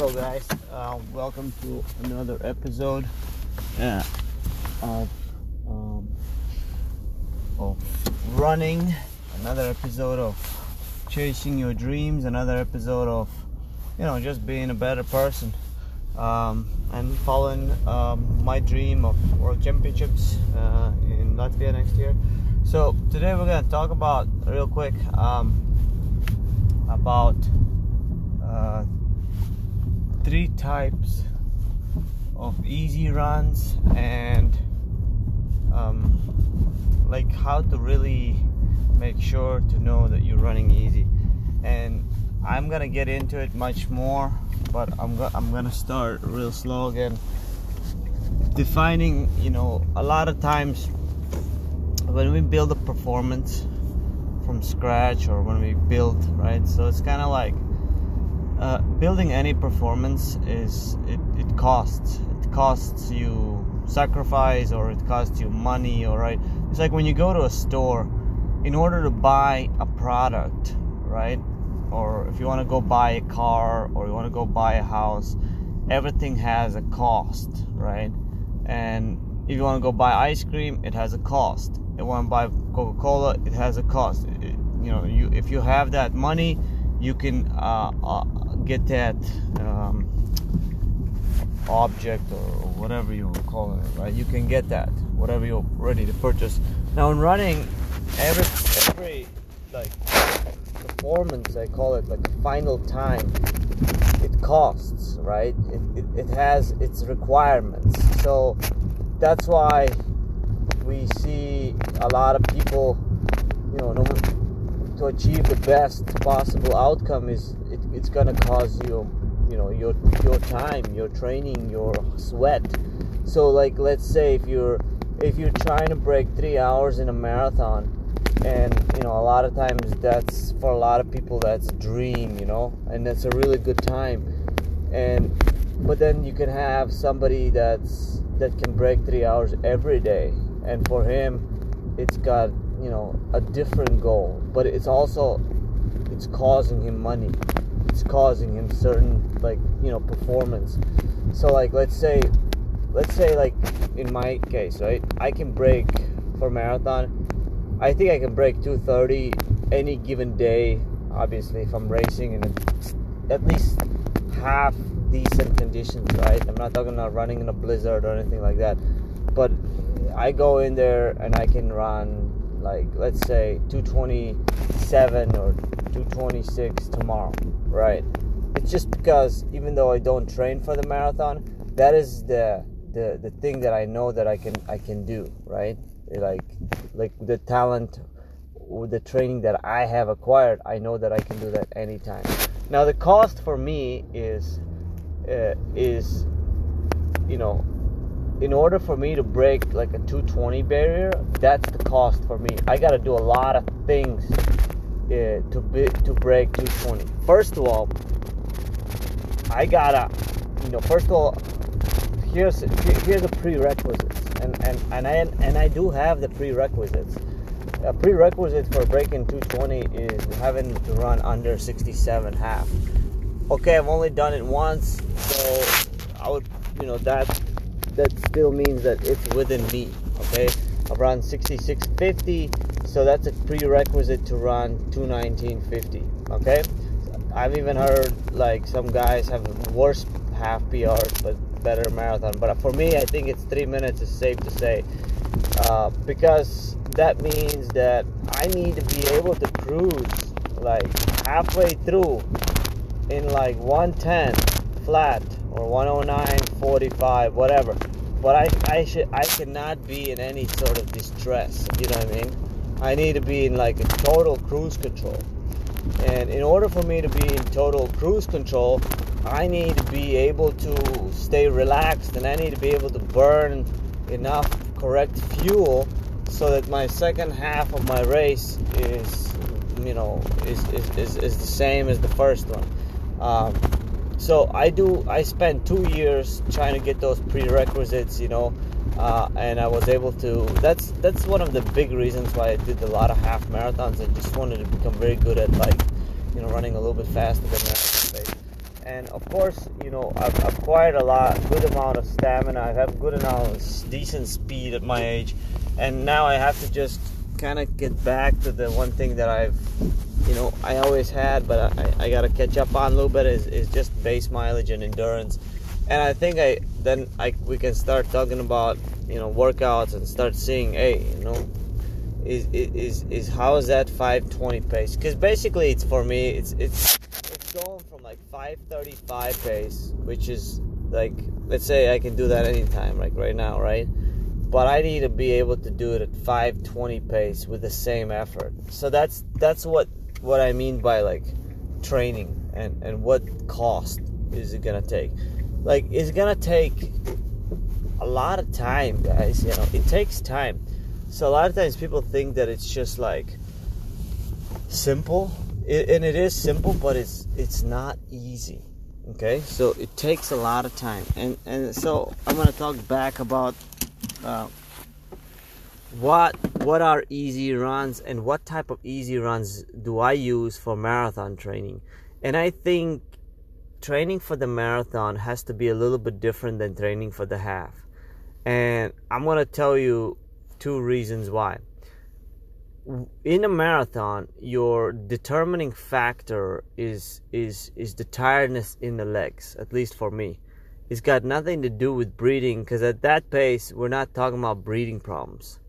Hello, guys. Uh, welcome to another episode uh, of um, of running. Another episode of chasing your dreams. Another episode of you know just being a better person um, and following um, my dream of World Championships uh, in Latvia next year. So today we're gonna talk about real quick um, about. Types of easy runs and um, like how to really make sure to know that you're running easy. And I'm gonna get into it much more but I'm, go- I'm gonna start real slow again. Defining you know a lot of times when we build a performance from scratch or when we build right? So it's kind of like uh, building any performance is it, it costs. It costs you sacrifice or it costs you money all right? It's like when you go to a store in order to buy a product right or if you want to go buy a car or you want to go buy a house everything has a cost right? And if you want to go buy ice cream it has a cost. If you want to buy coca-cola it has a cost. It, you know you if you have that money you can uh, uh, get that um, object or whatever you call it, right? You can get that, whatever you're ready to purchase. Now, in running, every every like performance, I call it like final time, it costs, right? It, it, it has its requirements. So that's why we see a lot of people, you know, no, to achieve the best possible outcome is it's gonna cause you you know your your time your training your sweat. So like let's say if you're if you're trying to break three hours in a marathon and you know a lot of times that's for a lot of people that's a dream you know and that's a really good time. And but then you can have somebody that's that can break three hours every day. And for him it's got you know a different goal. But it's also it's causing him money causing him certain like you know performance. So like let's say let's say like in my case right i can break for marathon. I think i can break 230 any given day obviously if i'm racing in at least half decent conditions right? I'm not talking about running in a blizzard or anything like that. But i go in there and i can run like let's say 227 or 226 tomorrow right? It's just because even though i don't train for the marathon that is the the the thing that i know that i can i can do right? Like like the talent with the training that i have acquired i know that i can do that anytime. Now the cost for me is uh, is you know in order for me to break like a 220 barrier, that's the cost for me. I got to do a lot of things to be, to break 220. First of all, I gotta, you know, first of all, here's here's the prerequisites, and and and I and I do have the prerequisites. A prerequisite for breaking 220 is having to run under 67 half. Okay, I've only done it once, so I would, you know, that that still means that it's within me. Okay, I've run 6650, so that's a prerequisite to run 21950. Okay, I've even heard like some guys have worse half PRs but better marathon. But for me, I think it's three minutes is safe to say uh, because that means that I need to be able to cruise like halfway through in like 110 flat or 109 45 whatever but i i should i cannot be in any sort of distress you know what i mean i need to be in like a total cruise control and in order for me to be in total cruise control i need to be able to stay relaxed and i need to be able to burn enough correct fuel so that my second half of my race is you know is is, is, is the same as the first one um, so I do. I spent two years trying to get those prerequisites, you know, uh, and I was able to. That's that's one of the big reasons why I did a lot of half marathons. I just wanted to become very good at like, you know, running a little bit faster than marathon pace. and of course, you know, I've acquired a lot, good amount of stamina. I have good amount decent speed at my age, and now I have to just kind of get back to the one thing that I've, you know, I always had, but I, I got to catch up on a little bit is, is just base mileage and endurance. And I think I then I we can start talking about you know workouts and start seeing, hey, you know, is is is how is that 520 pace? Because basically, it's for me, it's it's it's going from like 535 pace, which is like let's say I can do that anytime, like right now, right? But I need to be able to do it at 520 pace with the same effort. So that's that's what what I mean by like training and and what cost is it gonna take? Like it's gonna take a lot of time, guys. You know, it takes time so a lot of times people think that it's just like simple, it, and it is simple, but it's it's not easy. Okay, so it takes a lot of time, and and so I'm gonna talk back about uh, what what are easy runs and what type of easy runs do I use for marathon training, and I think training for the marathon has to be a little bit different than training for the half, and I'm gonna tell you two reasons why. In a marathon, your determining factor is is is the tiredness in the legs. At least for me, it's got nothing to do with breathing because at that pace, we're not talking about breathing problems.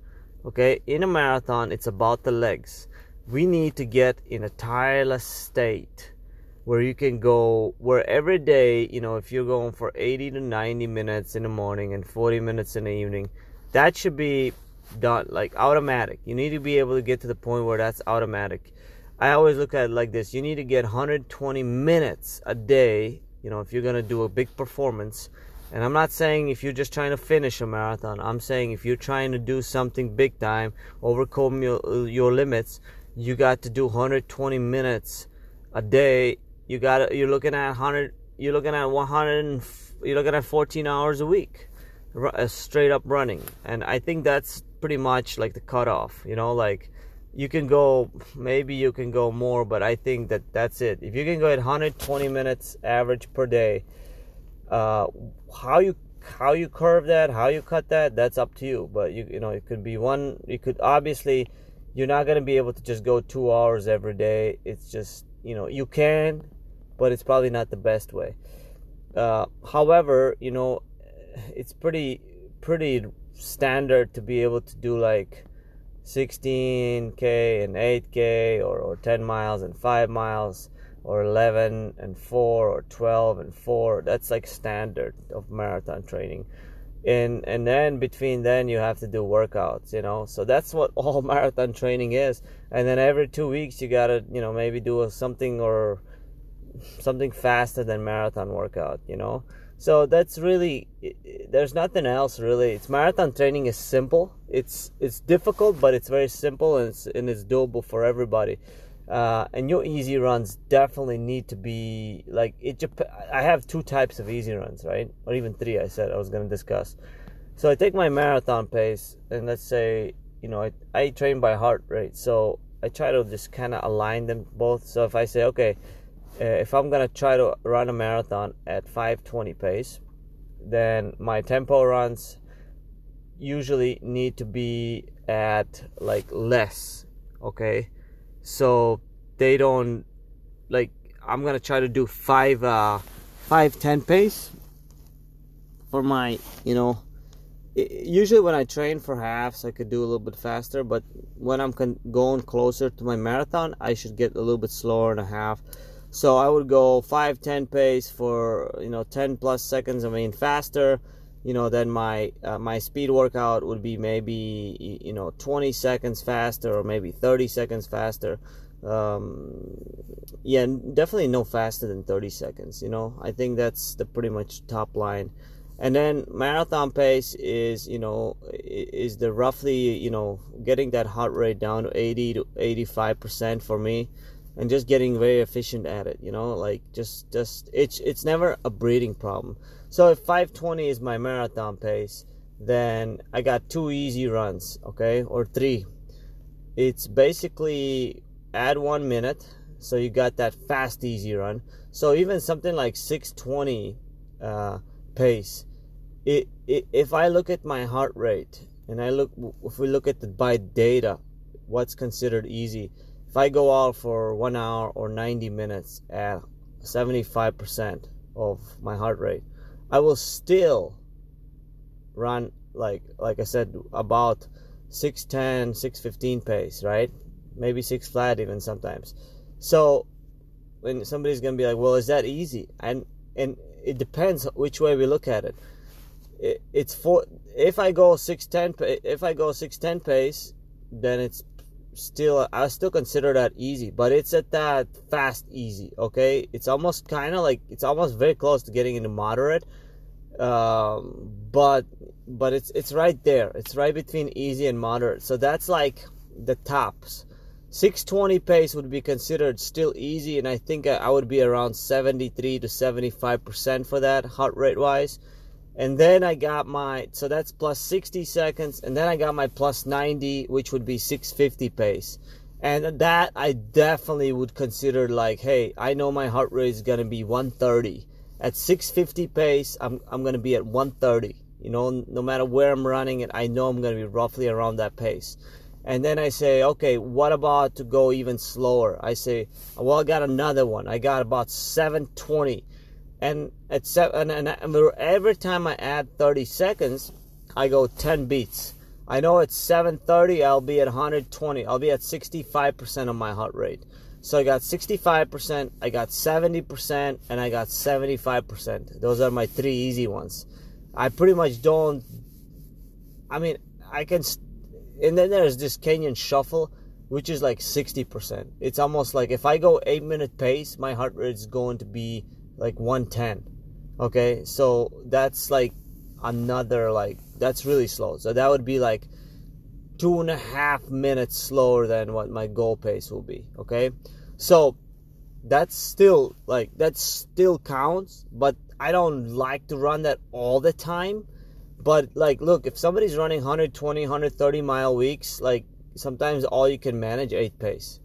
Okay, in a marathon, it's about the legs. We need to get in a tireless state where you can go where every day, you know, if you're going for 80 to 90 minutes in the morning and 40 minutes in the evening, that should be done like automatic. You need to be able to get to the point where that's automatic. I always look at it like this. You need to get 120 minutes a day you know if you're going to do a big performance. And i'm not saying if you're just trying to finish a marathon. I'm saying if you're trying to do something big time overcome your, your limits you got to do 120 minutes a day you got you're looking at 100 you're looking at 100 you're looking at 14 hours a week straight up running and i think that's pretty much like the cutoff. You know, like you can go maybe you can go more, but I think that that's it. If you can go at 120 minutes average per day, uh, how you how you curve that, how you cut that, that's up to you. But you you know it could be one. You could obviously you're not gonna be able to just go two hours every day. It's just you know you can, but it's probably not the best way. Uh, however, you know it's pretty pretty standard to be able to do like 16k and 8k or, or 10 miles and 5 miles or 11 and 4 or 12 and 4 that's like standard of marathon training. And and then between then you have to do workouts you know? So that's what all marathon training is. And then every two weeks you gotta you know maybe do something or something faster than marathon workout you know? So that's really there's nothing else really. It's marathon training is simple. It's it's difficult but it's very simple and it's, and it's doable for everybody. Uh, and your easy runs definitely need to be like it i have two types of easy runs right? Or even three i said i was going to discuss. So i take my marathon pace and let's say you know i, I train by heart rate so i try to just kind of align them both. So if i say okay uh, if I'm gonna try to run a marathon at 520 pace, then my tempo runs usually need to be at like less. Okay, so they don't like. I'm gonna try to do five uh, five ten pace for my you know. Usually when I train for halves, I could do a little bit faster, but when I'm con- going closer to my marathon, I should get a little bit slower and a half so I would go 5 10 pace for you know 10 plus seconds I mean faster you know then my uh, my speed workout would be maybe you know 20 seconds faster or maybe 30 seconds faster. Um, yeah definitely no faster than 30 seconds you know? I think that's the pretty much top line. And then marathon pace is you know is the roughly you know getting that heart rate down to 80 to 85 percent for me and just getting very efficient at it you know like just just it's it's never a breathing problem so if 520 is my marathon pace then i got two easy runs okay or three it's basically add one minute So you got that fast, easy run. So even something like 620 uh, pace, it, it, if I look at my heart rate and I look, if we look at the by data, what's considered easy. If I go out for one hour or 90 minutes at 75% of my heart rate, I will still run like like I said about 610, 615 pace, right? Maybe six flat even sometimes. So when somebody's gonna be like, "Well, is that easy?" and and it depends which way we look at it. it it's for if I go 610 if I go 610 pace, then it's still I still consider that easy, but it's at that fast easy. Okay, it's almost kind of like it's almost very close to getting into moderate, um, but but it's it's right there. It's right between easy and moderate. So that's like the tops. 620 pace would be considered still easy, and I think I would be around 73 to 75 percent for that heart rate wise and then I got my so that's plus 60 seconds and then I got my plus 90 which would be 650 pace. And that I definitely would consider like hey I know my heart rate is gonna be 130 at 650 pace I'm, I'm gonna be at 130 you know no matter where I'm running it I know I'm gonna be roughly around that pace. And then I say okay what about to go even slower? I say well I got another one. I got about 720 and at seven and, and every time I add 30 seconds, I go 10 beats. I know at 7:30 I'll be at 120. I'll be at 65% of my heart rate. So I got 65%, I got 70%, and I got 75%. Those are my three easy ones. I pretty much don't. I mean, I can. And then there's this Kenyan Shuffle, which is like 60%. It's almost like if I go eight minute pace, my heart rate is going to be like 110 okay? So that's like another like that's really slow. So that would be like two and a half minutes slower than what my goal pace will be okay? So that's still like that still counts but i don't like to run that all the time. But like look if somebody's running 120 130 mile weeks like sometimes all you can manage eight pace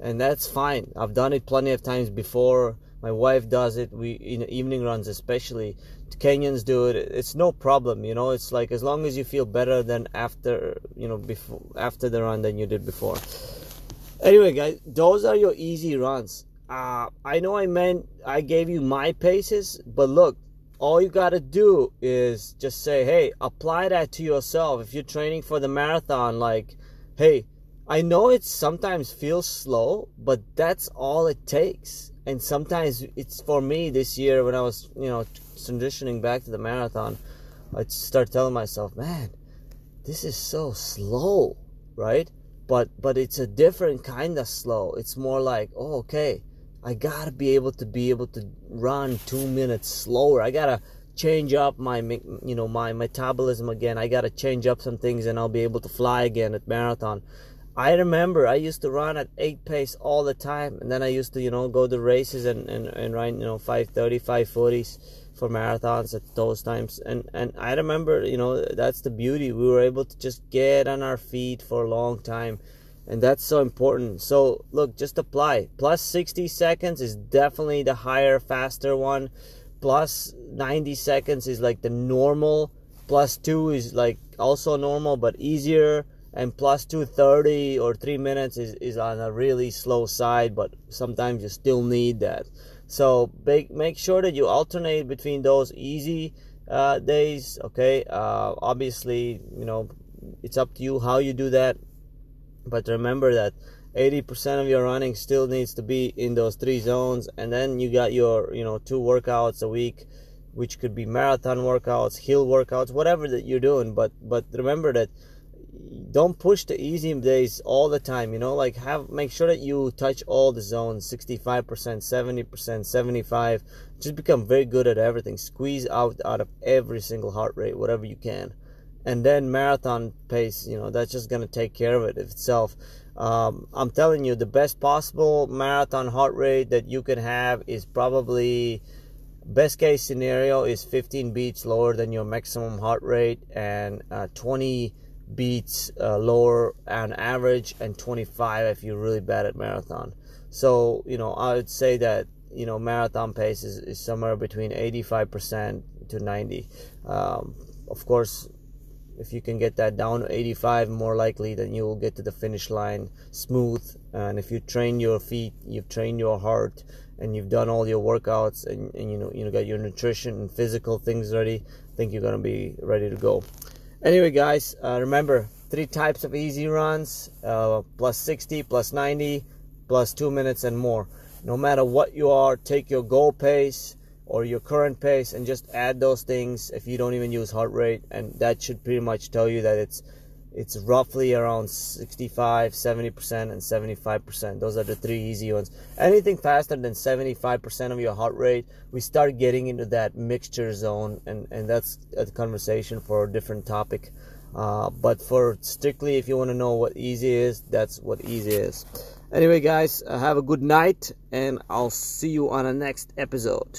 and that's fine. I've done it plenty of times before my wife does it. We in evening runs especially. Kenyans do it. It's no problem you know. It's like as long as you feel better than after you know before after the run than you did before. Anyway guys those are your easy runs. Uh, i know i meant i gave you my paces but look all you got to do is just say hey apply that to yourself. If you're training for the marathon like hey i know it sometimes feels slow but that's all it takes and sometimes it's for me this year when I was you know transitioning back to the marathon, I start telling myself, man, this is so slow, right? But but it's a different kind of slow. It's more like, oh, okay, I gotta be able to be able to run two minutes slower. I gotta change up my you know my metabolism again. I gotta change up some things, and I'll be able to fly again at marathon. I remember I used to run at 8 pace all the time and then I used to you know go to races and, and, and run you know 530 540s for marathons at those times. And and I remember you know that's the beauty. We were able to just get on our feet for a long time and that's so important. So look just apply. Plus 60 seconds is definitely the higher faster one. Plus 90 seconds is like the normal. Plus 2 is like also normal but easier and plus 230 or 3 minutes is, is on a really slow side but sometimes you still need that. So make, make sure that you alternate between those easy uh, days okay? Uh, obviously you know it's up to you how you do that. But remember that 80% of your running still needs to be in those three zones. And then you got your you know two workouts a week which could be marathon workouts hill workouts whatever that you're doing. But but remember that don't push the easy days all the time you know like have make sure that you touch all the zones 65% 70% 75 just become very good at everything. Squeeze out out of every single heart rate whatever you can. And then marathon pace you know that's just gonna take care of it itself. Um, i'm telling you the best possible marathon heart rate that you can have is probably best case scenario is 15 beats lower than your maximum heart rate and uh, 20 beats uh, lower on average and 25 if you're really bad at marathon. So, you know, I would say that, you know, marathon pace is, is somewhere between 85% to 90. Um, of course, if you can get that down to 85 more likely then you will get to the finish line smooth. And if you train your feet you've trained your heart and you've done all your workouts and, and you know you know got your nutrition and physical things ready I think you're gonna be ready to go anyway guys uh, remember three types of easy runs uh, plus 60 plus 90 plus two minutes and more. No matter what you are take your goal pace or your current pace and just add those things if you don't even use heart rate and that should pretty much tell you that it's it's roughly around 65 70% and 75% those are the three easy ones. Anything faster than 75% of your heart rate we start getting into that mixture zone and and that's a conversation for a different topic. Uh, but for strictly if you want to know what easy is that's what easy is. Anyway guys uh, have a good night and i'll see you on the next episode